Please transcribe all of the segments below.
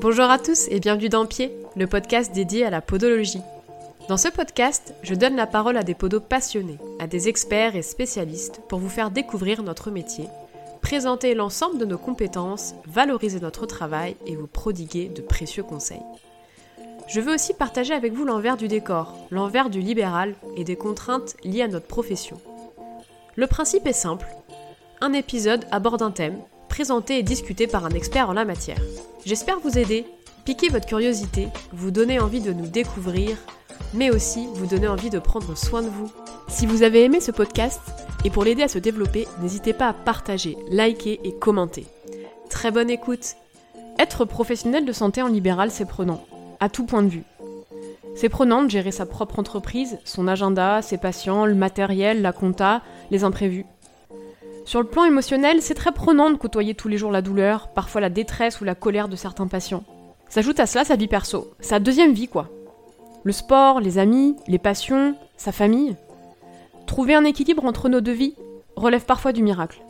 Bonjour à tous et bienvenue dans Pied, le podcast dédié à la podologie. Dans ce podcast, je donne la parole à des podos passionnés, à des experts et spécialistes pour vous faire découvrir notre métier, présenter l'ensemble de nos compétences, valoriser notre travail et vous prodiguer de précieux conseils. Je veux aussi partager avec vous l'envers du décor, l'envers du libéral et des contraintes liées à notre profession. Le principe est simple. Un épisode aborde un thème, présenté et discuté par un expert en la matière. J'espère vous aider, piquer votre curiosité, vous donner envie de nous découvrir, mais aussi vous donner envie de prendre soin de vous. Si vous avez aimé ce podcast, et pour l'aider à se développer, n'hésitez pas à partager, liker et commenter. Très bonne écoute Être professionnel de santé en libéral, c'est prenant, à tout point de vue. C'est prenant de gérer sa propre entreprise, son agenda, ses patients, le matériel, la compta, les imprévus. Sur le plan émotionnel, c'est très prenant de côtoyer tous les jours la douleur, parfois la détresse ou la colère de certains patients. S'ajoute à cela sa vie perso, sa deuxième vie quoi. Le sport, les amis, les passions, sa famille. Trouver un équilibre entre nos deux vies relève parfois du miracle.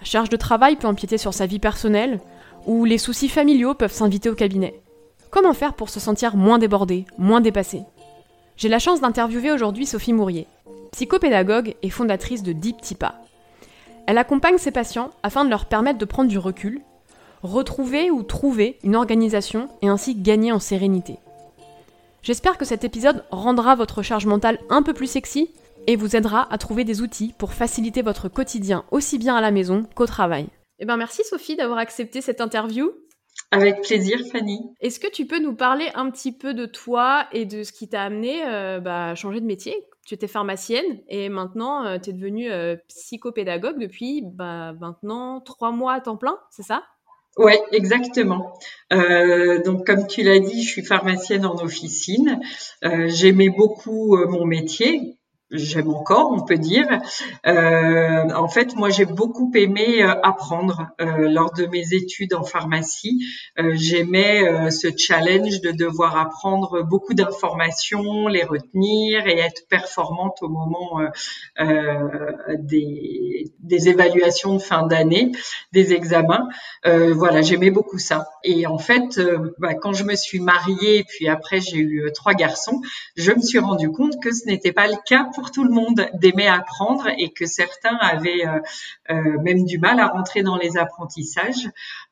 La charge de travail peut empiéter sur sa vie personnelle, ou les soucis familiaux peuvent s'inviter au cabinet. Comment faire pour se sentir moins débordé, moins dépassé? J'ai la chance d'interviewer aujourd'hui Sophie Mourier, psychopédagogue et fondatrice de Deep Tipa. Elle accompagne ses patients afin de leur permettre de prendre du recul, retrouver ou trouver une organisation et ainsi gagner en sérénité. J'espère que cet épisode rendra votre charge mentale un peu plus sexy et vous aidera à trouver des outils pour faciliter votre quotidien aussi bien à la maison qu'au travail. Eh ben merci Sophie d'avoir accepté cette interview. Avec plaisir, Fanny. Est-ce que tu peux nous parler un petit peu de toi et de ce qui t'a amené euh, bah, à changer de métier? Tu étais pharmacienne et maintenant euh, tu es devenue euh, psychopédagogue depuis bah, maintenant trois mois à temps plein, c'est ça? Oui, exactement. donc, comme tu l'as dit, je suis pharmacienne en officine. J'aimais beaucoup mon métier, j'aime encore, on peut dire. Euh, en fait, moi, j'ai beaucoup aimé euh, apprendre euh, lors de mes études en pharmacie. Euh, j'aimais euh, ce challenge de devoir apprendre beaucoup d'informations, les retenir et être performante au moment des, des, évaluations de fin d'année, des examens. voilà, j'aimais beaucoup ça. Et en fait, bah, quand je me suis mariée, puis après j'ai eu trois garçons, je me suis rendu compte que ce n'était pas le cas pour tout le monde d'aimer apprendre et que certains avaient euh, euh, même du mal à rentrer dans les apprentissages.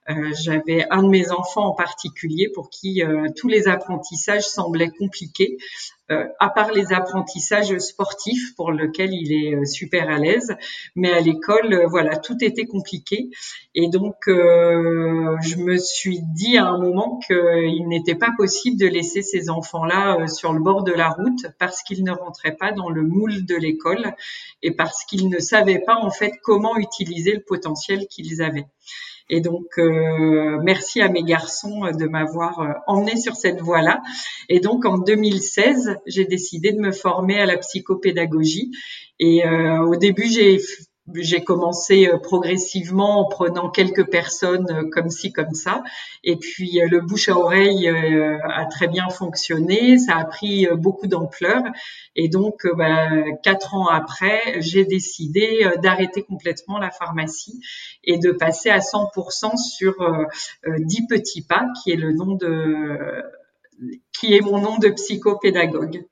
Euh, j'avais un de mes enfants en particulier pour qui tous les apprentissages semblaient compliqués. Euh, à part les apprentissages sportifs pour lesquels il est euh, super à l'aise, mais à l'école, euh, voilà, tout était compliqué. Et donc, je me suis dit à un moment qu'il n'était pas possible de laisser ces enfants-là sur le bord de la route parce qu'ils ne rentraient pas dans le moule de l'école et parce qu'ils ne savaient pas en fait comment utiliser le potentiel qu'ils avaient. Et donc, euh, merci à mes garçons de m'avoir euh, emmené sur cette voie-là. Et donc, en 2016, j'ai décidé de me former à la psychopédagogie. Et euh, au début, j'ai j'ai commencé euh, progressivement en prenant quelques personnes euh, comme ci, comme ça. Et puis euh, le bouche à oreille a très bien fonctionné, ça a pris beaucoup d'ampleur. Et donc, bah, quatre ans après, j'ai décidé d'arrêter complètement la pharmacie et de passer à 100% sur Dix petits pas, qui est le nom de, qui est mon nom de psychopédagogue.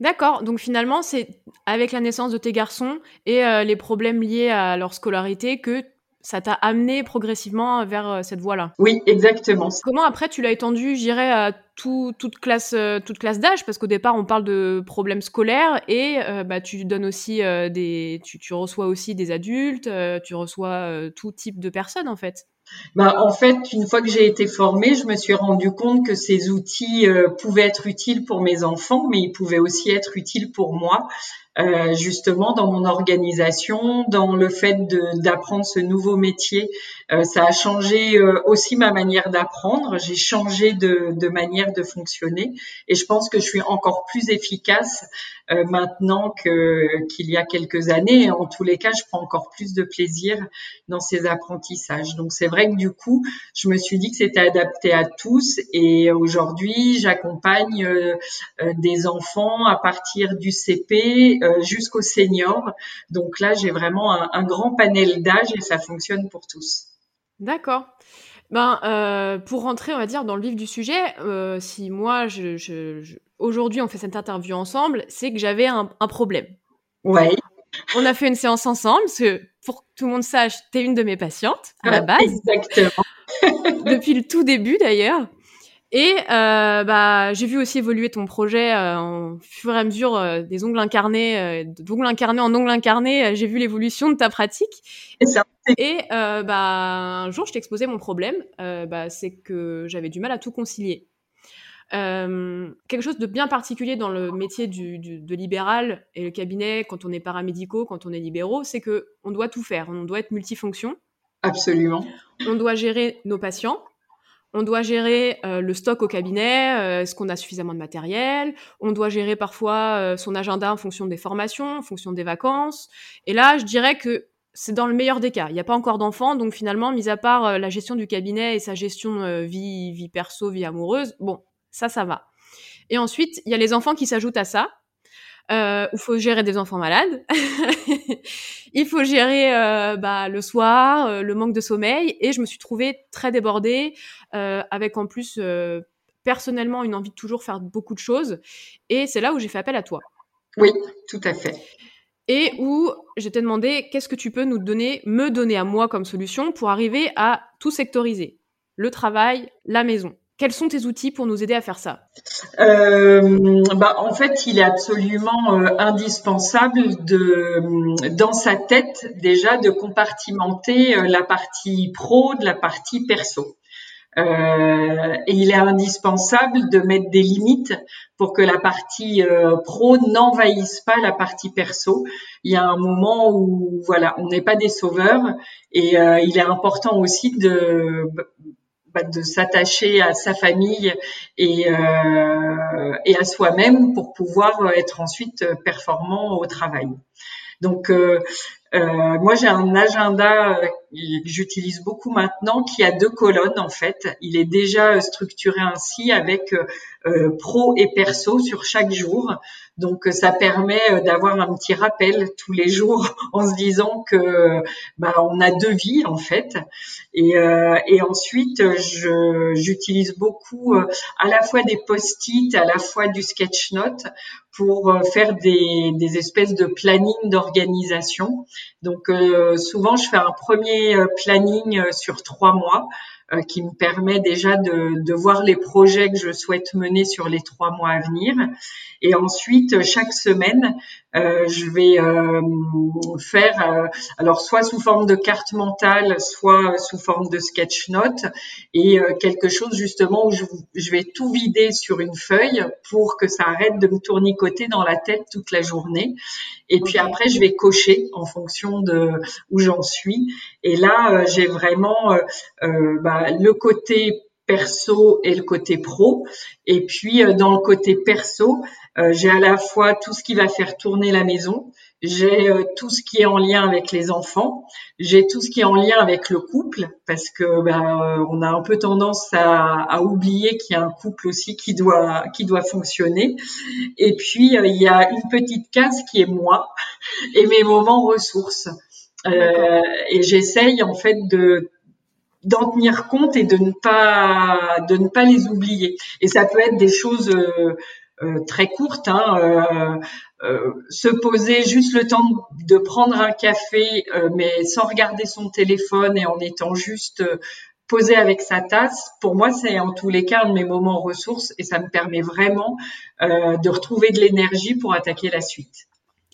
D'accord, donc finalement, c'est avec la naissance de tes garçons et euh, les problèmes liés à leur scolarité que ça t'a amené progressivement vers euh, cette voie-là. Oui, exactement. Comment après tu l'as étendu, j'irais, à toute classe, euh, toute classe d'âge, parce qu'au départ on parle de problèmes scolaires et bah, tu donnes aussi des, tu, tu, reçois aussi des adultes, tu reçois tout type de personnes en fait. Bah, en fait, une fois que j'ai été formée, je me suis rendu compte que ces outils euh, pouvaient être utiles pour mes enfants, mais ils pouvaient aussi être utiles pour moi, euh, justement dans mon organisation, dans le fait d'apprendre ce nouveau métier. Euh, ça a changé aussi ma manière d'apprendre. J'ai changé de, de, manière de fonctionner, et je pense que je suis encore plus efficace maintenant que qu'il y a quelques années. En tous les cas, je prends encore plus de plaisir dans ces apprentissages. Donc c'est vrai que du coup, je me suis dit que c'était adapté à tous et aujourd'hui, j'accompagne euh, euh, des enfants à partir du CP euh, jusqu'au senior. Donc là, j'ai vraiment un, grand panel d'âge et ça fonctionne pour tous. D'accord. Ben, euh, pour rentrer, on va dire, dans le vif du sujet, euh, si moi, je, aujourd'hui, on fait cette interview ensemble, c'est que j'avais un, problème. Ouais. On a fait une séance ensemble, parce que pour que tout le monde sache, tu es une de mes patientes, à la base. Exactement. Depuis le tout début, d'ailleurs. Et euh, bah, j'ai vu aussi évoluer ton projet euh, en fur et à mesure euh, des ongles incarnés, euh, d'ongles incarnés en ongles incarnés. j'ai vu l'évolution de ta pratique. Et, ça. et bah, un jour, je t'ai exposé mon problème. bah, c'est que j'avais du mal à tout concilier. quelque chose de bien particulier dans le métier du, du, de libéral et le cabinet, quand on est paramédicaux, quand on est libéraux, c'est que on doit tout faire. On doit être multifonction. Absolument. On doit gérer nos patients on doit gérer euh, le stock au cabinet, euh, est-ce qu'on a suffisamment de matériel, on doit gérer parfois euh, son agenda en fonction des formations, en fonction des vacances. Et là, je dirais que c'est dans le meilleur des cas. Il n'y a pas encore d'enfants, donc finalement, mis à part la gestion du cabinet et sa gestion vie, vie perso, vie amoureuse, bon, ça, ça va. Et ensuite, il y a les enfants qui s'ajoutent à ça euh, où il faut gérer des enfants malades, il faut gérer euh, bah, le soir, euh, le manque de sommeil, et je me suis trouvée très débordée, euh, avec en plus personnellement une envie de toujours faire beaucoup de choses, et c'est là où j'ai fait appel à toi. Oui, tout à fait. Et où je t'ai demandé qu'est-ce que tu peux nous donner, me donner à moi comme solution pour arriver à tout sectoriser, le travail, la maison. Quels sont tes outils pour nous aider à faire ça? Euh, bah, En fait, il est absolument euh, indispensable de, dans sa tête déjà de compartimenter euh, la partie pro de la partie perso. Euh, et il est indispensable de mettre des limites pour que la partie pro n'envahisse pas la partie perso. Il y a un moment où voilà, on n'est pas des sauveurs et il est important aussi de bah, de s'attacher à sa famille et, euh, et à soi-même pour pouvoir être ensuite performant au travail. Donc, euh, euh, moi, j'ai un agenda euh, que j'utilise beaucoup maintenant qui a deux colonnes en fait. Il est déjà structuré ainsi avec euh, pro et perso sur chaque jour. Donc, ça permet d'avoir un petit rappel tous les jours en se disant que bah, on a deux vies en fait. Et, et ensuite, j'utilise beaucoup à la fois des post-it, à la fois du sketch note pour euh, faire des, espèces de planning d'organisation. Donc euh, souvent, je fais un premier euh, planning sur trois mois qui me permet déjà de, de, voir les projets que je souhaite mener sur les trois mois à venir. Et ensuite, chaque semaine, euh, je vais euh, faire, euh, alors soit sous forme de carte mentale, soit sous forme de sketch note, et quelque chose justement où je, je, vais tout vider sur une feuille pour que ça arrête de me tournicoter dans la tête toute la journée. Et puis après, je vais cocher en fonction de où j'en suis. Et là, j'ai vraiment bah, le côté perso et le côté pro. Et puis dans le côté perso, euh, j'ai à la fois tout ce qui va faire tourner la maison, j'ai euh, tout ce qui est en lien avec les enfants, j'ai tout ce qui est en lien avec le couple, parce que ben, euh, on a un peu tendance à, à oublier qu'il y a un couple aussi qui doit qui doit fonctionner. Et puis il y a une petite case qui est moi et mes moments ressources. et j'essaye en fait de d'en tenir compte et de ne pas de ne pas les oublier. Et ça peut être des choses euh, très courte. Hein, euh, euh, se poser juste le temps de prendre un café, mais sans regarder son téléphone et en étant juste posé avec sa tasse, pour moi, c'est en tous les cas un de mes moments ressources et ça me permet vraiment de retrouver de l'énergie pour attaquer la suite.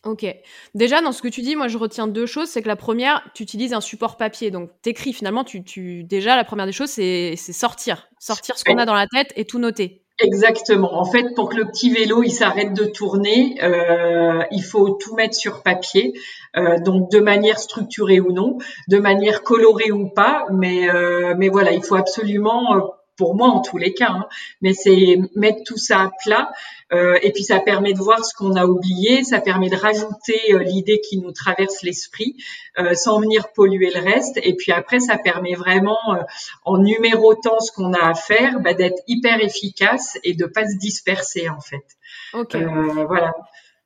Ok. Déjà, dans ce que tu dis, moi, je retiens deux choses. C'est que la première, tu utilises un support papier. Donc, t'écris finalement. Tu, tu... Déjà, la première des choses, c'est sortir. Sortir ce qu'on a dans la tête et tout noter. Exactement. En fait, pour que le petit vélo il s'arrête de tourner, euh, il faut tout mettre sur papier, euh, donc de manière structurée ou non, de manière colorée ou pas, mais euh, mais voilà, il faut absolument pour moi en tous les cas, hein. mais c'est mettre tout ça à plat euh, et puis ça permet de voir ce qu'on a oublié, ça permet de rajouter euh, l'idée qui nous traverse l'esprit euh, sans venir polluer le reste et puis après ça permet vraiment en numérotant ce qu'on a à faire bah, d'être hyper efficace et de pas se disperser en fait. Ok. voilà.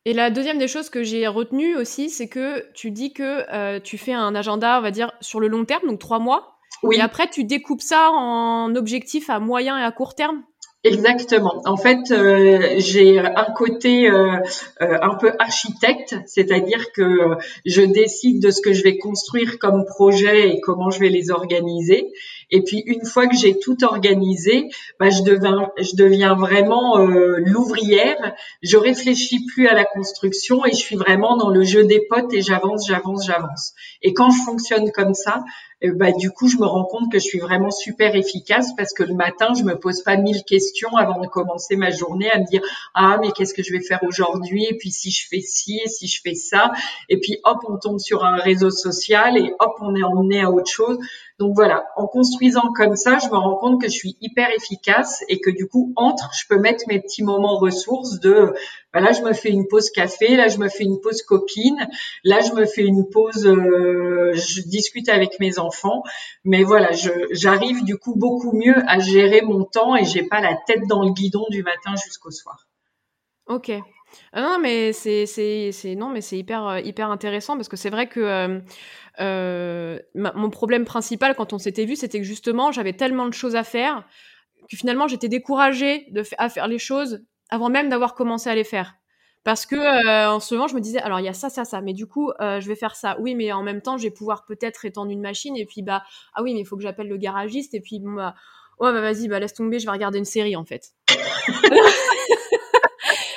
Et la deuxième des choses que j'ai retenues aussi, c'est que tu dis que tu fais un agenda, on va dire, sur le long terme, donc trois mois. Oui. Et après, tu découpes ça en objectifs à moyen et à court terme? Exactement. En fait, euh, j'ai un côté euh, euh, un peu architecte, c'est-à-dire que je décide de ce que je vais construire comme projet et comment je vais les organiser. Et puis une fois que j'ai tout organisé, bah, je deviens, je deviens vraiment l'ouvrière. Je réfléchis plus à la construction et je suis vraiment dans le jeu des potes et j'avance, j'avance, j'avance. Et quand je fonctionne comme ça, bah, du coup, je me rends compte que je suis vraiment super efficace parce que le matin, je me pose pas mille questions avant de commencer ma journée à me dire ah mais qu'est-ce que je vais faire aujourd'hui? Et puis si je fais ci et si je fais ça et puis hop on tombe sur un réseau social et hop on est emmené à autre chose. Donc voilà, en construisant comme ça, je me rends compte que je suis hyper efficace et que du coup entre, je peux mettre mes petits moments ressources de bah là je me fais une pause café, là je me fais une pause copine, là je me fais une pause, euh, je discute avec mes enfants. Mais voilà, j'arrive du coup beaucoup mieux à gérer mon temps et j'ai pas la tête dans le guidon du matin jusqu'au soir. Ok. Ah non, mais c'est c'est non, mais c'est hyper euh, hyper intéressant parce que c'est vrai que euh, euh, mon problème principal quand on s'était vu, c'était que justement j'avais tellement de choses à faire que finalement j'étais découragée de à faire les choses avant même d'avoir commencé à les faire. Parce que euh, en ce je me disais, alors il y a ça, ça, ça, mais du coup, je vais faire ça. Oui, mais en même temps, je vais pouvoir peut-être étendre une machine, et puis bah, ah oui, mais il faut que j'appelle le garagiste, et puis bah, ouais, bah vas-y, bah laisse tomber, je vais regarder une série en fait.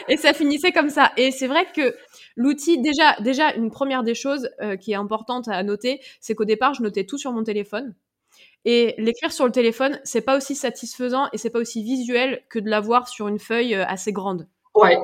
et ça finissait comme ça. Et c'est vrai que l'outil, déjà, déjà, une première des choses euh, qui est importante à noter, c'est qu'au départ, je notais tout sur mon téléphone. Et l'écrire sur le téléphone, c'est pas aussi satisfaisant et c'est pas aussi visuel que de l'avoir sur une feuille euh, assez grande. Ouais,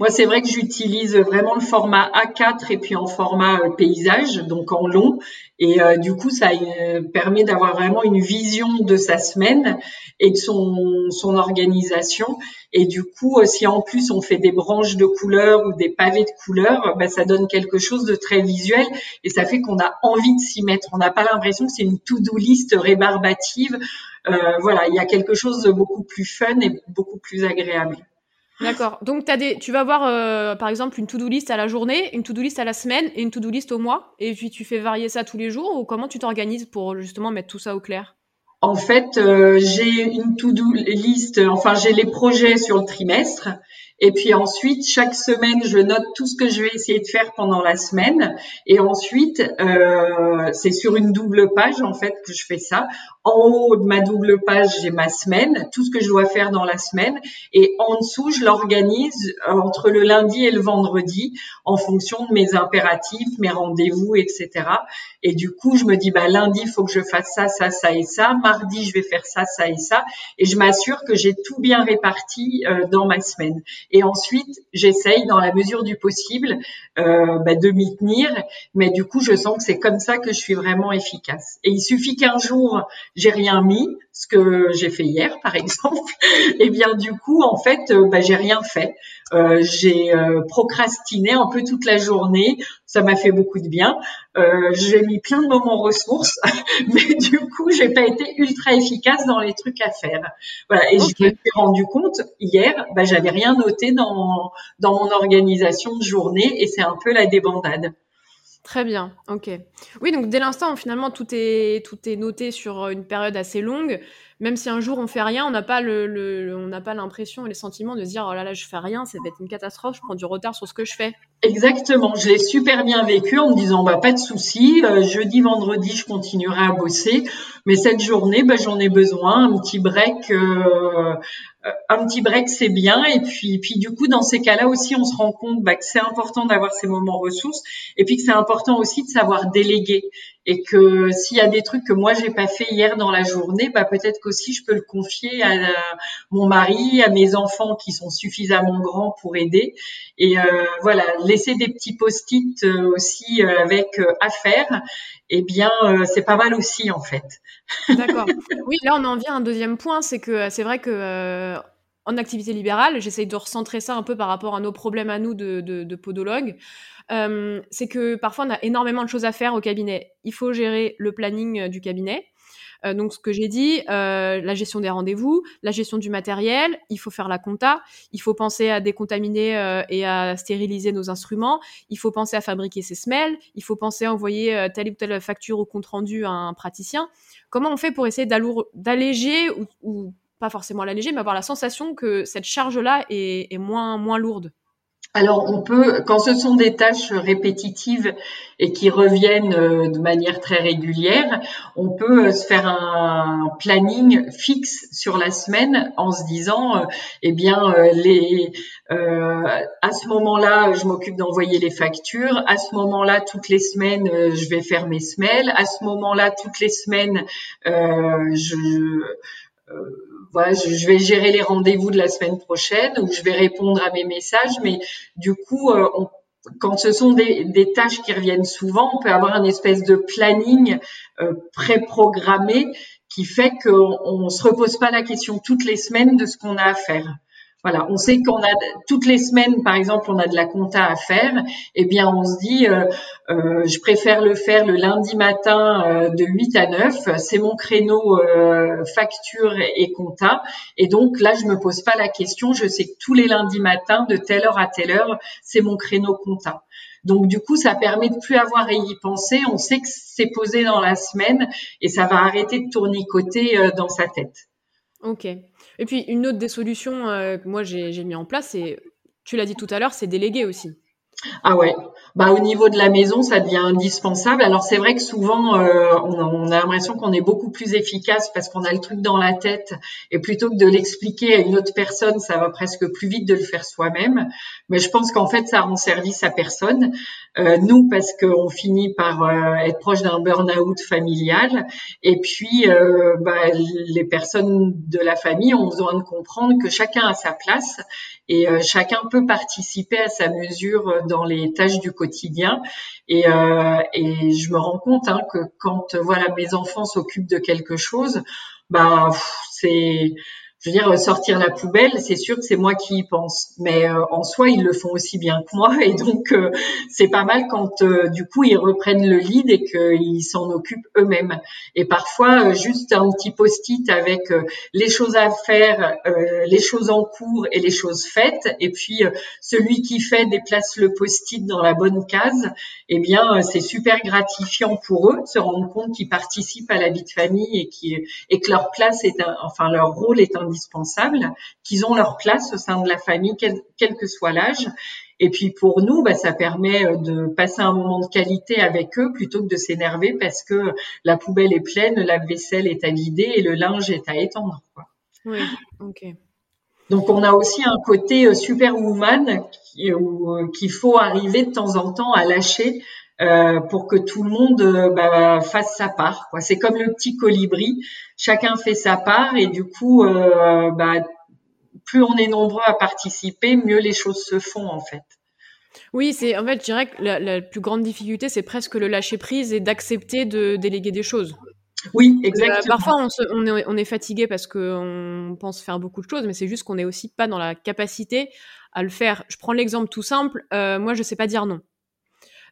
moi c'est vrai que j'utilise vraiment le format A4 et puis en format euh, paysage, donc en long, et euh, du coup ça euh, permet d'avoir vraiment une vision de sa semaine et de son, son organisation. Et du coup, si en plus on fait des branches de couleurs ou des pavés de couleurs, bah, ça donne quelque chose de très visuel et ça fait qu'on a envie de s'y mettre. On n'a pas l'impression que c'est une to-do list rébarbative. voilà, il y a quelque chose de beaucoup plus fun et beaucoup plus agréable. D'accord. Donc des, tu vas avoir euh, par exemple une to-do list à la journée, une to-do list à la semaine et une to-do list au mois, et puis tu fais varier ça tous les jours ou comment tu t'organises pour justement mettre tout ça au clair? En fait, euh, j'ai une to-do list, enfin j'ai les projets sur le trimestre et puis ensuite, chaque semaine, je note tout ce que je vais essayer de faire pendant la semaine. Et ensuite, euh, c'est sur une double page en fait que je fais ça. En haut de ma double page, j'ai ma semaine, tout ce que je dois faire dans la semaine. Et en dessous, je l'organise entre le lundi et le vendredi en fonction de mes impératifs, mes rendez-vous, etc. Et du coup, je me dis, bah lundi, il faut que je fasse ça, ça, ça et ça. Mardi, je vais faire ça, ça et ça. Et je m'assure que j'ai tout bien réparti euh, dans ma semaine. Et ensuite, j'essaye dans la mesure du possible euh, bah, de m'y tenir. Mais du coup, je sens que c'est comme ça que je suis vraiment efficace. Et il suffit qu'un jour, j'ai rien mis, ce que j'ai fait hier, par exemple. et bien du coup, en fait, euh, bah, j'ai rien fait. Euh, j'ai euh, procrastiné un peu toute la journée. Ça m'a fait beaucoup de bien. Euh, j'ai mis plein de moments ressources, mais du coup, j'ai pas été ultra efficace dans les trucs à faire. Voilà. Et je me suis rendu compte hier, bah, j'avais rien noté dans dans mon organisation de journée, et c'est un peu la débandade. Très bien, ok. Oui, donc dès l'instant, finalement, tout est, tout est noté sur une période assez longue même si un jour on fait rien, on n'a pas l'impression et les sentiments de se dire oh là là je fais rien, ça va être une catastrophe, je prends du retard sur ce que je fais. Exactement, je l'ai super bien vécu en me disant bah pas de souci, euh, jeudi, vendredi je continuerai à bosser, mais cette journée bah, j'en ai besoin, un petit break, euh, un petit break c'est bien et puis puis du coup dans ces cas-là aussi on se rend compte bah, que c'est important d'avoir ces moments ressources et puis que c'est important aussi de savoir déléguer et que s'il y a des trucs que moi j'ai pas fait hier dans la journée, bah peut-être qu'aussi je peux le confier à mon mari, à mes enfants qui sont suffisamment grands pour aider. Et euh, voilà, laisser des petits post-it euh, aussi euh, avec à faire, eh bien c'est pas mal aussi en fait. D'accord. Oui, là on en vient à un deuxième point, c'est que c'est vrai que en activité libérale, j'essaye de recentrer ça un peu par rapport à nos problèmes à nous de, de, podologues. Euh, c'est que parfois on a énormément de choses à faire au cabinet. Il faut gérer le planning euh, du cabinet. Euh, donc, ce que j'ai dit, la gestion des rendez-vous, la gestion du matériel, il faut faire la compta, il faut penser à décontaminer et à stériliser nos instruments, il faut penser à fabriquer ses semelles, il faut penser à envoyer telle ou telle facture ou compte rendu à un praticien. Comment on fait pour essayer d'alléger ou, pas forcément l'alléger, mais avoir la sensation que cette charge-là est, moins, moins lourde alors, on peut, quand ce sont des tâches répétitives et qui reviennent euh, de manière très régulière, on peut euh, se faire un planning fixe sur la semaine en se disant, euh, eh bien, les, à ce moment-là, je m'occupe d'envoyer les factures. À ce moment-là, toutes les semaines, je vais faire mes semelles. À ce moment-là, toutes les semaines, je voilà, je, vais gérer les rendez-vous de la semaine prochaine ou je vais répondre à mes messages. Mais du coup, euh, quand ce sont des, tâches qui reviennent souvent, on peut avoir un espèce de planning euh, préprogrammé qui fait qu'on ne se repose pas la question toutes les semaines de ce qu'on a à faire. Voilà, on sait qu'on a toutes les semaines, par exemple, on a de la compta à faire. Eh bien, on se dit, euh, euh, je préfère le faire le lundi matin euh, de 8 à 9. C'est mon créneau facture et compta. Et donc là, je me pose pas la question. Je sais que tous les lundis matins, de telle heure à telle heure, c'est mon créneau compta. Donc du coup, ça permet de plus avoir à y penser. On sait que c'est posé dans la semaine et ça va arrêter de tournicoter dans sa tête. Ok. Et puis, une autre des solutions euh, que moi j'ai mis en place, c'est, tu l'as dit tout à l'heure, c'est déléguer aussi. Ah ouais. Bah au niveau de la maison, ça devient indispensable. Alors c'est vrai que souvent euh, on, a, l'impression qu'on est beaucoup plus efficace parce qu'on a le truc dans la tête et plutôt que de l'expliquer à une autre personne, ça va presque plus vite de le faire soi-même. Mais je pense qu'en fait ça rend service à personne. Euh, nous parce qu'on finit par euh, être proche d'un burn-out familial et puis bah, les personnes de la famille ont besoin de comprendre que chacun a sa place et chacun peut participer à sa mesure dans les tâches du quotidien. Et, euh, et je me rends compte hein, que quand voilà mes enfants s'occupent de quelque chose, bah c'est je veux dire, sortir la poubelle, c'est sûr que c'est moi qui y pense. Mais euh, en soi, ils le font aussi bien que moi. Et donc, euh, c'est pas mal quand, euh, du coup, ils reprennent le lead et qu'ils s'en occupent eux-mêmes. Et parfois, juste un petit post-it avec les choses à faire, les choses en cours et les choses faites. Et puis, celui qui fait déplace le post-it dans la bonne case. Eh bien, c'est super gratifiant pour eux de se rendre compte qu'ils participent à la vie de famille et, qui, et que leur place est, un, enfin, leur rôle est un indispensable, qu'ils ont leur place au sein de la famille, quel, que soit l'âge. Et puis pour nous, bah, ça permet euh, de passer un moment de qualité avec eux plutôt que de s'énerver parce que la poubelle est pleine, la vaisselle est à vider et le linge est à étendre. Oui, ok. Donc on a aussi un côté euh, superwoman euh, qu'il faut arriver de temps en temps à lâcher euh, pour que tout le monde euh, bah, fasse sa part. C'est comme le petit colibri, chacun fait sa part et du coup, euh, bah, plus on est nombreux à participer, mieux les choses se font en fait. Oui, c'est en fait, je dirais que la, plus grande difficulté, c'est presque le lâcher prise et d'accepter de déléguer des choses. Oui, exactement. parfois, on, est, on, est, fatigué parce qu'on pense faire beaucoup de choses, mais c'est juste qu'on n'est aussi pas dans la capacité à le faire. Je prends l'exemple tout simple. moi, je sais pas dire non.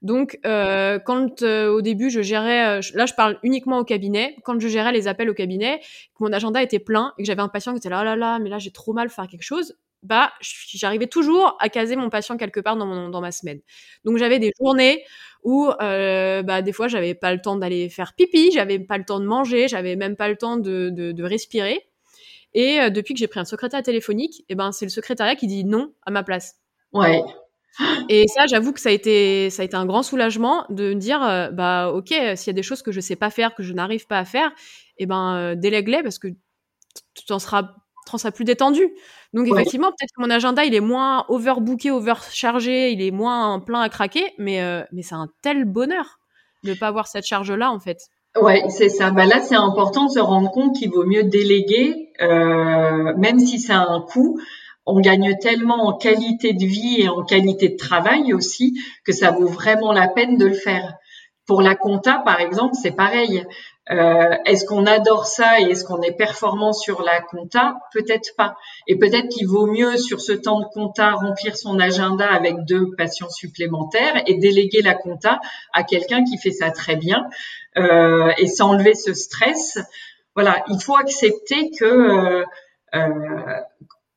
Donc, euh, quand euh, au début je gérais, euh, là je parle uniquement au cabinet, quand je gérais les appels au cabinet, que mon agenda était plein et que j'avais un patient qui était là, oh là là, mais là j'ai trop mal faire quelque chose, bah j'arrivais toujours à caser mon patient quelque part dans, mon, dans ma semaine. Donc j'avais des journées où bah des fois j'avais pas le temps d'aller faire pipi, j'avais pas le temps de manger, j'avais même pas le temps de, de, de respirer. Et depuis que j'ai pris un secrétaire téléphonique, eh ben c'est le secrétariat qui dit non à ma place. Ouais. Et ça, j'avoue que ça a été, ça a été un grand soulagement de me dire, euh, bah ok, s'il y a des choses que je sais pas faire, que je n'arrive pas à faire, et eh ben euh, délègue-les parce que tu en seras, seras plus détendu. Donc effectivement, peut-être que mon agenda il est moins overbooké, overchargé, il est moins plein à craquer, mais euh, mais c'est un tel bonheur de pas avoir cette charge là en fait. Ouais, c'est ça. Bah là, c'est important de se rendre compte qu'il vaut mieux déléguer, même si ça a un coût on gagne tellement en qualité de vie et en qualité de travail aussi que ça vaut vraiment la peine de le faire. Pour la compta, par exemple, c'est pareil. Euh, est-ce qu'on adore ça et est-ce qu'on est performant sur la compta? Peut-être pas. Et peut-être qu'il vaut mieux sur ce temps de compta remplir son agenda avec deux patients supplémentaires et déléguer la compta à quelqu'un qui fait ça très bien euh, et s'enlever ce stress voilà, il faut accepter que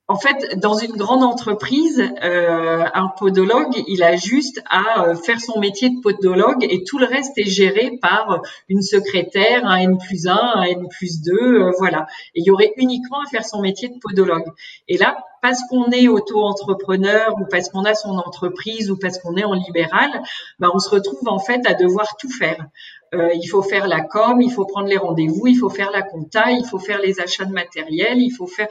en fait, dans une grande entreprise, euh, un podologue, il a juste à euh, faire son métier de podologue et tout le reste est géré par une secrétaire, un N plus 1, un N plus 2, euh, voilà. Et il y aurait uniquement à faire son métier de podologue. Et là, parce qu'on est auto-entrepreneur ou parce qu'on a son entreprise ou parce qu'on est en libéral, bah, on se retrouve en fait à devoir tout faire. Euh, il faut faire la com, il faut prendre les rendez-vous, il faut faire la compta, il faut faire les achats de matériel, il faut faire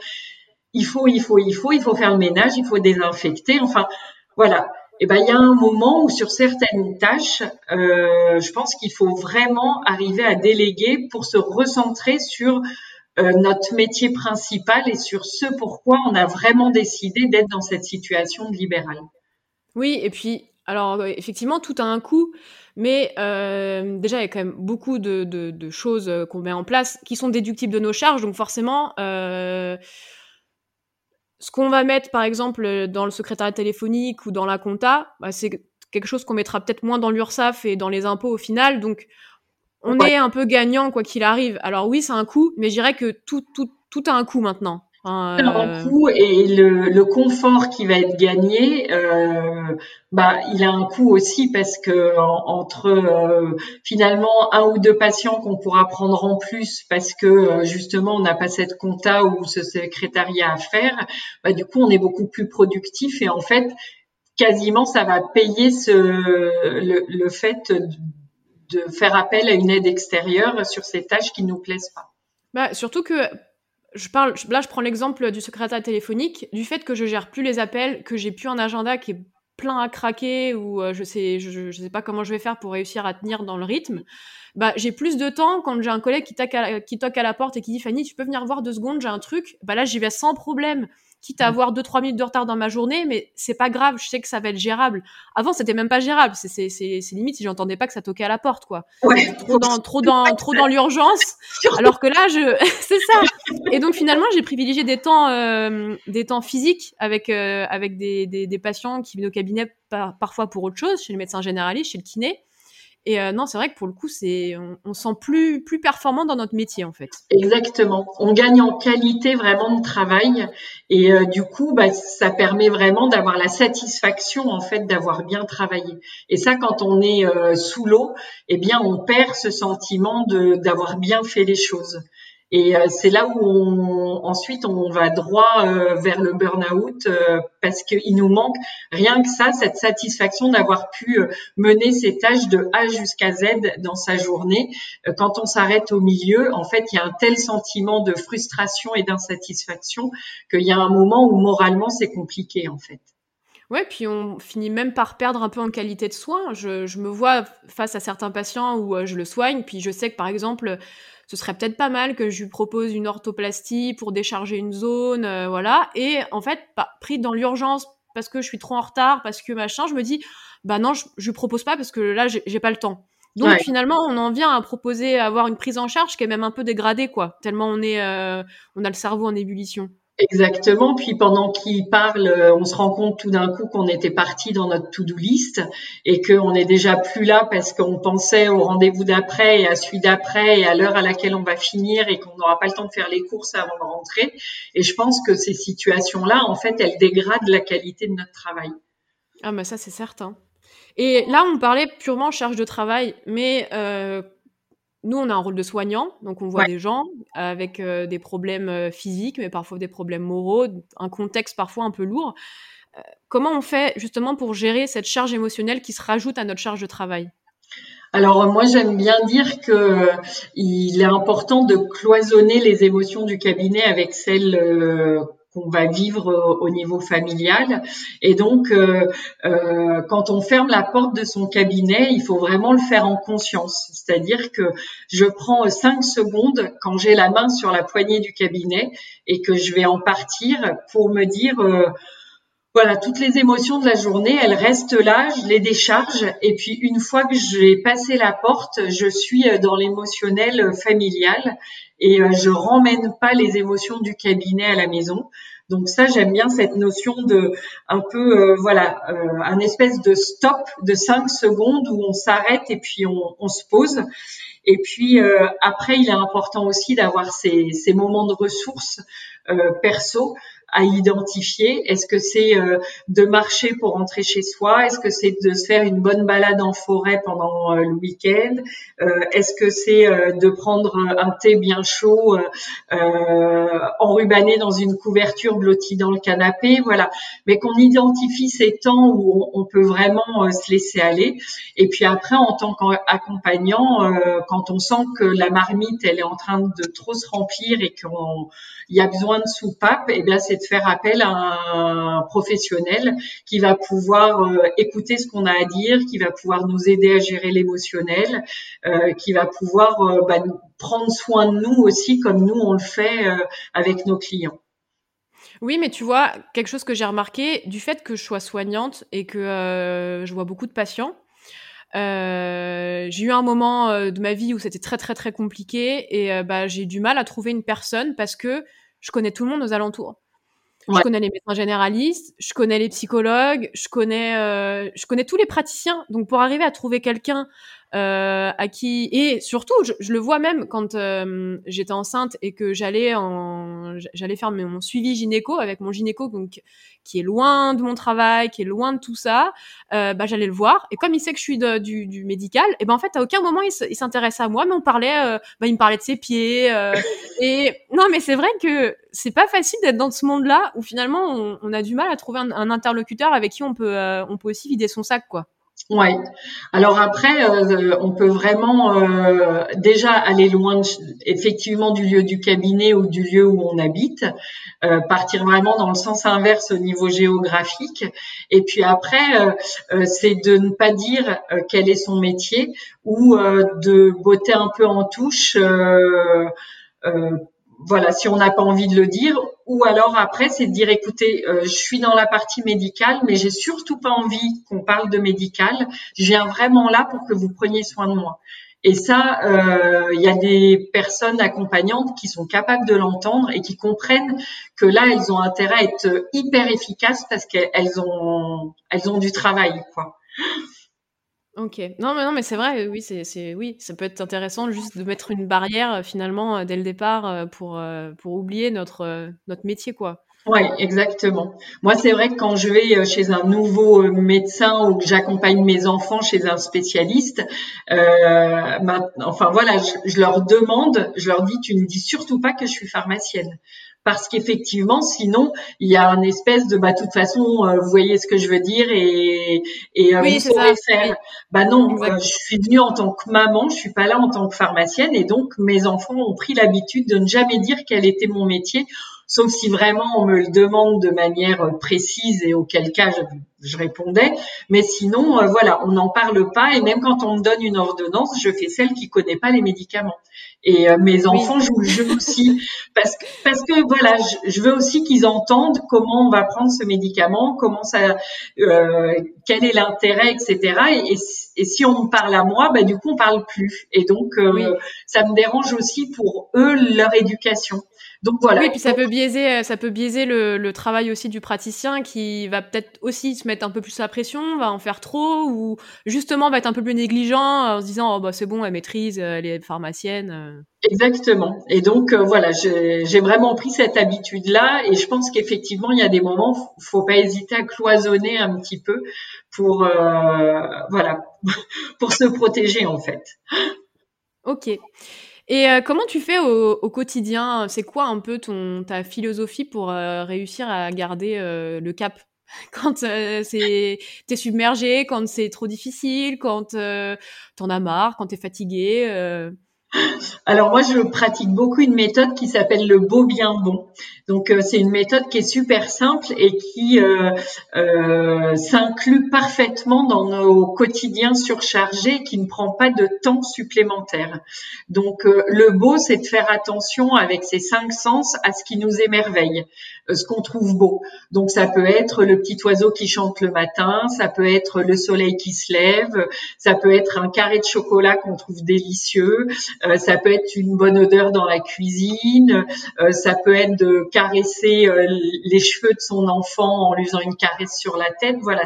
il faut, il faut, il faut, il faut faire le ménage, il faut désinfecter. Enfin, voilà. Et eh ben, il y a un moment où sur certaines tâches, euh, je pense qu'il faut vraiment arriver à déléguer pour se recentrer sur euh, notre métier principal et sur ce pourquoi on a vraiment décidé d'être dans cette situation de libéral. Oui, et puis, alors effectivement, tout a un coût, mais euh, déjà, il y a quand même beaucoup de, choses qu'on met en place qui sont déductibles de nos charges, donc forcément, ce qu'on va mettre, par exemple, dans le secrétariat téléphonique ou dans la compta, bah, c'est quelque chose qu'on mettra peut-être moins dans l'URSSAF et dans les impôts au final. Donc, on est un peu gagnant quoi qu'il arrive. Alors oui, c'est un coût, mais je dirais que tout, tout, tout a un coût maintenant. Un coût et le, le, confort qui va être gagné, euh, bah, il a un coût aussi parce que entre euh, finalement un ou deux patients qu'on pourra prendre en plus parce que euh, justement on n'a pas cette compta ou ce secrétariat à faire, bah, du coup on est beaucoup plus productif et en fait quasiment ça va payer ce, le, le fait de faire appel à une aide extérieure sur ces tâches qui nous plaisent pas. Bah, surtout que je là, je prends l'exemple du secrétaire téléphonique, du fait que je gère plus les appels, que j'ai plus un agenda qui est plein à craquer ou euh, je sais, je, sais pas comment je vais faire pour réussir à tenir dans le rythme. Bah, j'ai plus de temps quand j'ai un collègue qui, qui toque à la porte et qui dit Fanny, tu peux venir voir deux secondes, j'ai un truc. Bah là, j'y vais sans problème quitte à mm. avoir 2-3 minutes de retard dans ma journée, mais c'est pas grave, je sais que ça va être gérable. Avant, c'était même pas gérable, c'est limite si j'entendais pas que ça toquait à la porte, quoi. Trop dans, trop dans, trop dans l'urgence. Alors que là, je, c'est ça. Et donc finalement, j'ai privilégié des temps, euh, des temps physiques avec, euh, avec des, des, des, patients qui viennent au cabinet parfois pour autre chose, chez le médecin généraliste, chez le kiné. Et euh, non, c'est vrai que pour le coup, c'est on, on, sent plus plus performant dans notre métier en fait. Exactement. On gagne en qualité vraiment de travail et euh, du coup, bah, ça permet vraiment d'avoir la satisfaction en fait d'avoir bien travaillé. Et ça, quand on est euh, sous l'eau, eh bien, on perd ce sentiment de d'avoir bien fait les choses. Et euh, c'est là où on, ensuite on va droit euh, vers le burn-out euh, parce qu'il nous manque rien que ça, cette satisfaction d'avoir pu mener ses tâches de A jusqu'à Z dans sa journée. quand on s'arrête au milieu, en fait, il y a un tel sentiment de frustration et d'insatisfaction qu'il y a un moment où moralement c'est compliqué en fait. Ouais, puis on finit même par perdre un peu en qualité de soins. Je, je me vois face à certains patients où je le soigne, puis je sais que par exemple, ce serait peut-être pas mal que je lui propose une orthoplastie pour décharger une zone, euh, voilà. Et en fait, bah, pris dans l'urgence parce que je suis trop en retard, parce que machin, je me dis, bah non, je, je lui propose pas parce que là, j'ai pas le temps. Donc finalement, on en vient à proposer avoir une prise en charge qui est même un peu dégradée, quoi. Tellement on est, euh, on a le cerveau en ébullition. Exactement. Puis pendant qu'il parle, euh, on se rend compte tout d'un coup qu'on était parti dans notre to-do list et qu'on n'est déjà plus là parce qu'on pensait au rendez-vous d'après et à celui d'après et à l'heure à laquelle on va finir et qu'on n'aura pas le temps de faire les courses avant de rentrer. Et je pense que ces situations-là, en fait, elles dégradent la qualité de notre travail. Ah, mais ça, c'est certain. Et là, on parlait purement charge de travail, mais euh, nous, on a un rôle de soignant, donc on voit des gens avec euh, des problèmes euh, physiques, mais parfois des problèmes moraux, un contexte parfois un peu lourd. Euh, comment on fait justement pour gérer cette charge émotionnelle qui se rajoute à notre charge de travail? Alors moi j'aime bien dire que il est important de cloisonner les émotions du cabinet avec celles qu'on va vivre au niveau familial. Et donc, euh, euh, quand on ferme la porte de son cabinet, il faut vraiment le faire en conscience. C'est-à-dire que je prends cinq secondes quand j'ai la main sur la poignée du cabinet et que je vais en partir pour me dire... Euh, voilà, toutes les émotions de la journée, elles restent là, je les décharge et puis une fois que j'ai passé la porte, je suis dans l'émotionnel familial et je ramène pas les émotions du cabinet à la maison Donc ça, j'aime bien cette notion de un peu, voilà, un espèce de stop de cinq secondes où on s'arrête et puis on, se pose. Et puis après, il est important aussi d'avoir ces moments de ressources perso à identifier. Est-ce que c'est euh, de marcher pour rentrer chez soi? Est-ce que c'est de se faire une bonne balade en forêt pendant euh, le week-end? Euh, Est-ce que c'est de prendre un thé bien chaud, enrubané dans une couverture blottie dans le canapé? Voilà. Mais qu'on identifie ces temps où on, peut vraiment se laisser aller. Et puis après, en tant qu'accompagnant, quand on sent que la marmite elle est en train de trop se remplir et qu'on il y a besoin de soupape, et eh bien c'est de faire appel à un professionnel qui va pouvoir euh, écouter ce qu'on a à dire, qui va pouvoir nous aider à gérer l'émotionnel, euh, qui va pouvoir euh, bah, prendre soin de nous aussi comme nous on le fait avec nos clients. Oui, mais tu vois, quelque chose que j'ai remarqué, du fait que je sois soignante et que je vois beaucoup de patients, j'ai eu un moment de ma vie où c'était très très très compliqué et bah, j'ai du mal à trouver une personne parce que je connais tout le monde aux alentours. Je connais les médecins généralistes, je connais les psychologues, je connais, euh, je connais tous les praticiens. Donc pour arriver à trouver quelqu'un euh, à qui et surtout je, je le vois même quand euh, j'étais enceinte et que j'allais en j'allais faire mon suivi gynéco avec mon gynéco donc qui est loin de mon travail qui est loin de tout ça euh, bah j'allais le voir. Et comme il sait que je suis du, du, médical et ben en fait à aucun moment il s'intéresse à moi mais on parlait euh, bah il me parlait de ses pieds euh, et non mais c'est vrai que c'est pas facile d'être dans ce monde là où finalement on, a du mal à trouver un, un interlocuteur avec qui on peut on peut aussi vider son sac quoi oui. Alors après, euh, on peut vraiment euh, déjà aller loin, effectivement, du lieu du cabinet ou du lieu où on habite, euh, partir vraiment dans le sens inverse au niveau géographique. Et puis après, c'est de ne pas dire quel est son métier ou de botter un peu en touche voilà, si on n'a pas envie de le dire, ou alors après, c'est de dire, écoutez, euh, je suis dans la partie médicale, mais j'ai surtout pas envie qu'on parle de médical. Je viens vraiment là pour que vous preniez soin de moi. Et ça, euh, il y a des personnes accompagnantes qui sont capables de l'entendre et qui comprennent que là, elles ont intérêt à être hyper efficaces parce qu'elles ont, elles ont du travail, quoi. Ok. Non, mais non, mais c'est vrai. Oui, c'est, oui, ça peut être intéressant juste de mettre une barrière euh, finalement euh, dès le départ euh, pour pour oublier notre notre métier, quoi. Oui, exactement. Moi, c'est vrai que quand je vais chez un nouveau médecin ou que j'accompagne mes enfants chez un spécialiste, enfin voilà, je, leur demande, je leur dis, tu ne dis surtout pas que je suis pharmacienne parce qu'effectivement, sinon, il y a un espèce de, bah, toute façon, euh, vous voyez ce que je veux dire et, et euh, vous saurez faire. Bah non, euh, je suis venue en tant que maman, je suis pas là en tant que pharmacienne et donc mes enfants ont pris l'habitude de ne jamais dire quel était mon métier, sauf si vraiment on me le demande de manière précise et auquel cas je, je répondais. Mais sinon, voilà, on n'en parle pas et même quand on me donne une ordonnance, je fais celle qui connaît pas les médicaments. Et euh, mes enfants jouent le jeu aussi parce que parce que voilà, je, veux aussi qu'ils entendent comment on va prendre ce médicament, comment ça, euh, quel est l'intérêt, etc. Et, et, si on me parle à moi, bah du coup on parle plus. Et donc euh, ça me dérange aussi pour eux leur éducation. Donc voilà. Oui, puis ça peut biaiser, euh, ça peut biaiser le, le travail aussi du praticien qui va peut-être aussi se mettre un peu plus la pression, va en faire trop, ou justement va être un peu plus négligent en se disant oh bah c'est bon, elle maîtrise, elle est pharmacienne. Euh. Exactement. Et donc euh, voilà, j'ai vraiment pris cette habitude-là, et je pense qu'effectivement il y a des moments, faut pas hésiter à cloisonner un petit peu pour euh, voilà, pour se protéger en fait. Ok. Et euh, comment tu fais au, au quotidien? C'est quoi un peu ton ta philosophie pour euh, réussir à garder euh, le cap? quand c'est t'es submergé, quand c'est trop difficile, quand t'en as marre, quand t'es fatigué alors moi, je pratique beaucoup une méthode qui s'appelle le beau bien bon. Donc euh, c'est une méthode qui est super simple et qui euh, euh, s'inclut parfaitement dans nos quotidiens surchargés, qui ne prend pas de temps supplémentaire. Donc le beau, c'est de faire attention avec ses cinq sens à ce qui nous émerveille. ce qu'on trouve beau. Donc ça peut être le petit oiseau qui chante le matin, ça peut être le soleil qui se lève, ça peut être un carré de chocolat qu'on trouve délicieux, ça peut être une bonne odeur dans la cuisine, ça peut être de caresser les cheveux de son enfant en lui faisant une caresse sur la tête. Voilà,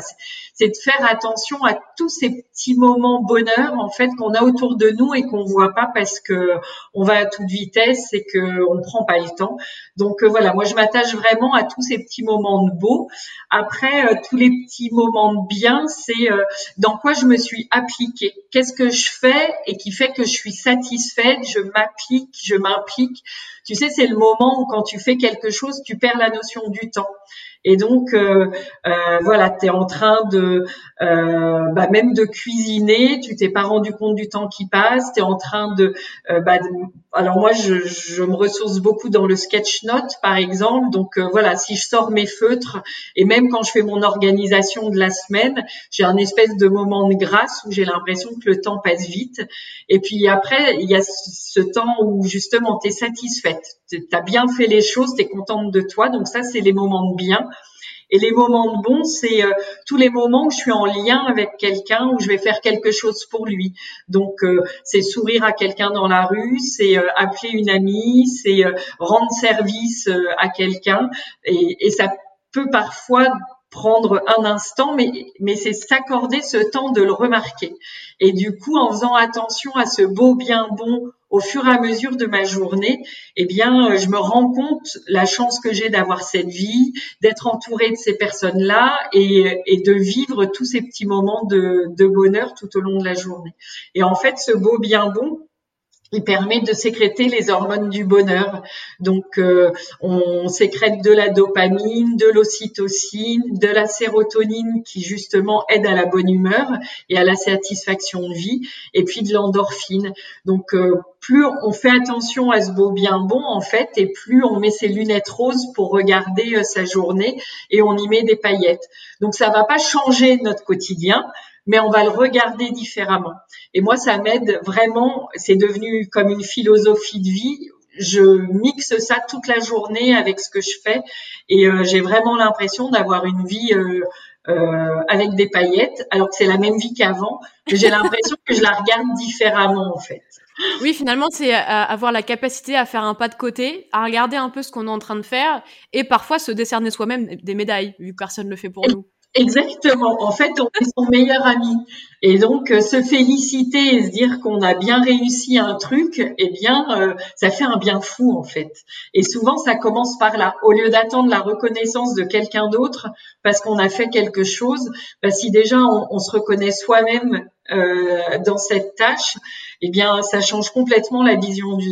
c'est de faire attention à tous ces petits moments bonheur en fait qu'on a autour de nous et qu'on voit pas parce que on va à toute vitesse et que on prend pas le temps. Donc euh, voilà, moi je m'attache vraiment à tous ces petits moments de beau. Après euh, tous les petits moments de bien, c'est euh, dans quoi je me suis appliquée. Qu'est-ce que je fais et qui fait que je suis satisfaite, je m'applique, je m'implique. Tu sais, c'est le moment où quand tu fais quelque chose, tu perds la notion du temps. Et donc, euh, euh, voilà, tu es en train de, euh, bah, même de cuisiner, tu t'es pas rendu compte du temps qui passe, tu es en train de, bah, alors moi, je, je, me ressource beaucoup dans le sketch note, par exemple. Donc voilà, si je sors mes feutres, et même quand je fais mon organisation de la semaine, j'ai un espèce de moment de grâce où j'ai l'impression que le temps passe vite. Et puis après, il y a ce temps où justement, tu es tu as bien fait les choses, tu es contente de toi. Donc ça, c'est les moments de bien. Et les moments de bon, c'est euh, tous les moments où je suis en lien avec quelqu'un, où je vais faire quelque chose pour lui. Donc, euh, c'est sourire à quelqu'un dans la rue, c'est euh, appeler une amie, c'est rendre service à quelqu'un. Et, et ça peut parfois prendre un instant, mais, mais c'est s'accorder ce temps de le remarquer. Et du coup, en faisant attention à ce beau bien bon au fur et à mesure de ma journée, eh bien, euh, je me rends compte la chance que j'ai d'avoir cette vie, d'être entourée de ces personnes-là et, de vivre tous ces petits moments de, de bonheur tout au long de la journée. Et en fait, ce beau bien bon, il permet de sécréter les hormones du bonheur. Donc, euh, on sécrète de la dopamine, de l'ocytocine, de la sérotonine qui justement aide à la bonne humeur et à la satisfaction de vie, et puis de l'endorphine. Donc, euh, plus on fait attention à ce beau bien bon en fait, et plus on met ses lunettes roses pour regarder euh, sa journée et on y met des paillettes. Donc, ça va pas changer notre quotidien, mais on va le regarder différemment. Et moi, ça m'aide vraiment. C'est devenu comme une philosophie de vie. Je mixe ça toute la journée avec ce que je fais et euh, j'ai vraiment l'impression d'avoir une vie euh, euh, avec des paillettes, alors que c'est la même vie qu'avant. J'ai l'impression que je la regarde différemment en fait. Oui, finalement, c'est avoir la capacité à faire un pas de côté, à regarder un peu ce qu'on est en train de faire et parfois se décerner soi-même des médailles, vu que personne ne le fait pour nous. Exactement. En fait, on est son meilleur ami. Et donc, euh, se féliciter et se dire qu'on a bien réussi un truc, eh bien, euh, ça fait un bien fou, en fait. Et souvent, ça commence par là. Au lieu d'attendre la reconnaissance de quelqu'un d'autre parce qu'on a fait quelque chose, bah, si déjà on, on se reconnaît soi-même euh, dans cette tâche, eh bien, ça change complètement la vision du,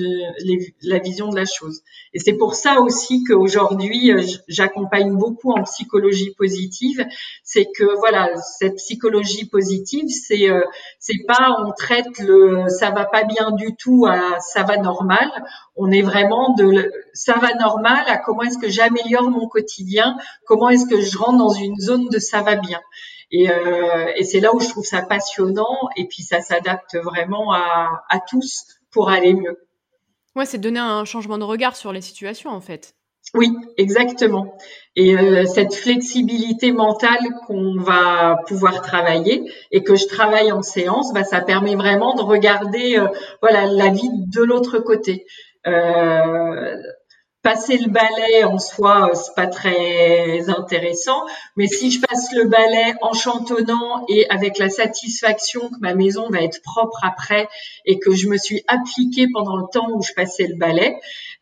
la vision de la chose. Et c'est pour ça aussi qu'aujourd'hui, euh, j'accompagne beaucoup en psychologie positive. C'est que voilà, cette psychologie positive, c'est euh, c'est pas on traite le ça va pas bien du tout à ça va normal. On est vraiment de ça va normal à comment est-ce que j'améliore mon quotidien, comment est-ce que je rentre dans une zone de ça va bien. Et, euh, et c'est là où je trouve ça passionnant et puis ça s'adapte vraiment à, à tous pour aller mieux. Ouais, c'est donner un changement de regard sur les situations en fait. Oui, exactement. Et euh, cette flexibilité mentale qu'on va pouvoir travailler et que je travaille en séance, bah, ça permet vraiment de regarder euh, voilà la vie de l'autre côté. Euh, passer le balai en soi, euh, c'est pas très intéressant. Mais si je passe le balai en chantonnant et avec la satisfaction que ma maison va être propre après et que je me suis appliquée pendant le temps où je passais le balai,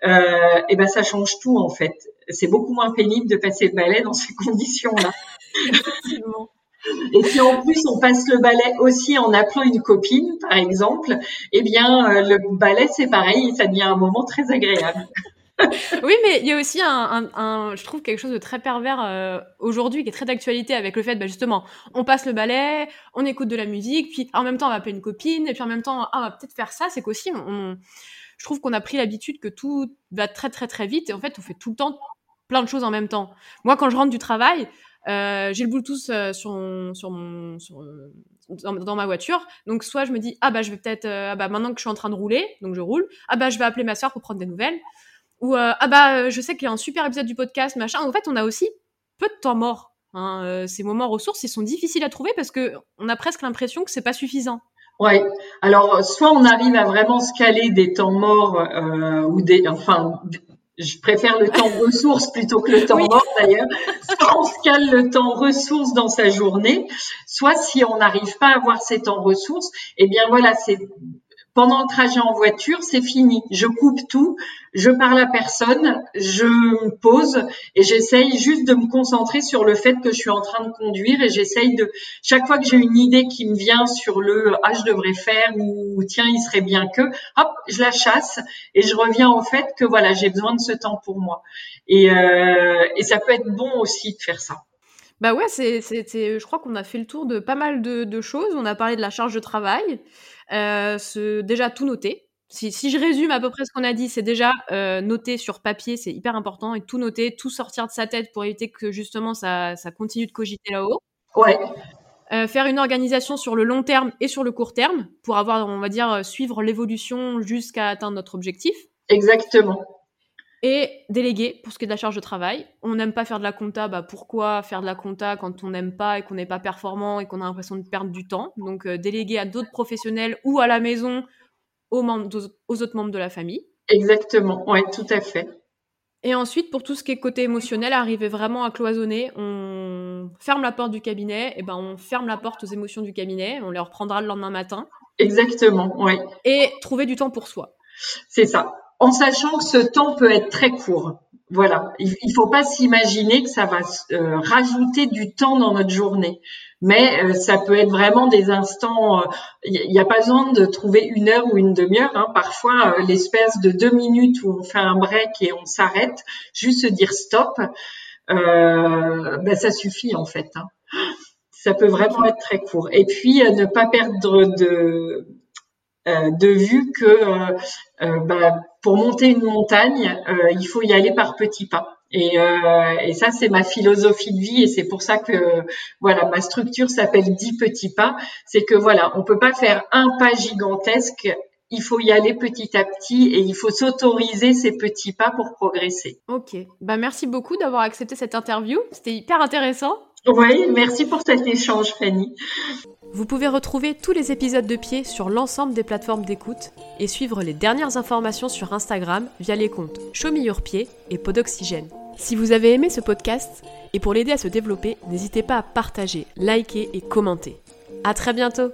euh, et ben ça change tout en fait. C'est beaucoup moins pénible de passer le balai dans ces conditions-là. Et si en plus on passe le balai aussi en appelant une copine, par exemple, eh bien euh, le balai c'est pareil, ça devient un moment très agréable. oui, mais il y a aussi un, je trouve quelque chose de très pervers euh, aujourd'hui, qui est très d'actualité avec le fait, bah, justement, on passe le balai, on écoute de la musique, puis en même temps on va appeler une copine, et puis en même temps, ah, on va peut-être faire ça. C'est qu'aussi, on, je trouve qu'on a pris l'habitude que tout va très très très vite, et en fait, on fait tout le temps plein de choses en même temps. Moi, quand je rentre du travail, euh, j'ai le Bluetooth euh, sur, sur, mon, dans, ma voiture. Donc soit je me dis ah bah je vais peut-être ah bah maintenant que je suis en train de rouler, donc je roule. Ah bah je vais appeler ma soeur pour prendre des nouvelles Ou ah bah je sais qu'il y a un super épisode du podcast machin. En fait, on a aussi peu de temps mort. Hein. ces moments ressources, ils sont difficiles à trouver parce que on a presque l'impression que c'est pas suffisant. Ouais. Alors, soit on arrive à vraiment se caler des temps morts euh, ou des, enfin, je préfère le temps ressources plutôt que le temps mort d'ailleurs. Soit on se cale le temps ressources dans sa journée, soit si on n'arrive pas à avoir ces temps ressources, eh bien voilà, c'est pendant le trajet en voiture, c'est fini. Je coupe tout, je parle à personne, je me pose et j'essaye juste de me concentrer sur le fait que je suis en train de conduire et j'essaye de chaque fois que j'ai une idée qui me vient sur le ah je devrais faire ou tiens il serait bien que hop je la chasse et je reviens au fait que voilà j'ai besoin de ce temps pour moi et, euh, ça peut être bon aussi de faire ça. Bah ouais, c'est, je crois qu'on a fait le tour de pas mal de, choses. On a parlé de la charge de travail, ce, déjà tout noter. Si, si, je résume à peu près ce qu'on a dit, c'est déjà euh, noter sur papier, c'est hyper important, et tout noter, tout sortir de sa tête pour éviter que justement ça, ça continue de cogiter là-haut. Ouais. Euh, faire une organisation sur le long terme et sur le court terme pour avoir, on va dire, suivre l'évolution jusqu'à atteindre notre objectif. Exactement. Et déléguer pour ce qui est de la charge de travail. On n'aime pas faire de la compta, bah pourquoi faire de la compta quand on n'aime pas et qu'on n'est pas performant et qu'on a l'impression de perdre du temps? Donc euh, déléguer à d'autres professionnels ou à la maison aux, membres, aux autres membres de la famille. Exactement, oui, tout à fait. Et ensuite, pour tout ce qui est côté émotionnel, arriver vraiment à cloisonner, on ferme la porte du cabinet, et ben on ferme la porte aux émotions du cabinet, on les reprendra le lendemain matin. Exactement, oui. Et trouver du temps pour soi. C'est ça en sachant que ce temps peut être très court. Voilà, il ne faut pas s'imaginer que ça va euh, rajouter du temps dans notre journée, mais euh, ça peut être vraiment des instants. Il euh, n'y a pas besoin de trouver une heure ou une demi-heure. Hein. Parfois, l'espèce de deux minutes où on fait un break et on s'arrête, juste se dire stop, ben ça suffit en fait. Hein. Ça peut vraiment être très court. Et puis ne pas perdre de de vue que ben, pour monter une montagne, euh, il faut y aller par petits pas. Et, euh, ça, c'est ma philosophie de vie, et c'est pour ça que voilà, ma structure s'appelle 10 petits pas. C'est que voilà, on peut pas faire un pas gigantesque. Il faut y aller petit à petit et il faut s'autoriser ces petits pas pour progresser. Ok, bah merci beaucoup d'avoir accepté cette interview. C'était hyper intéressant. Oui, merci pour cet échange, Fanny. Vous pouvez retrouver tous les épisodes de Pied sur l'ensemble des plateformes d'écoute et suivre les dernières informations sur Instagram via les comptes Pied et Podoxygène. Si vous avez aimé ce podcast et pour l'aider à se développer, n'hésitez pas à partager, liker et commenter. À très bientôt!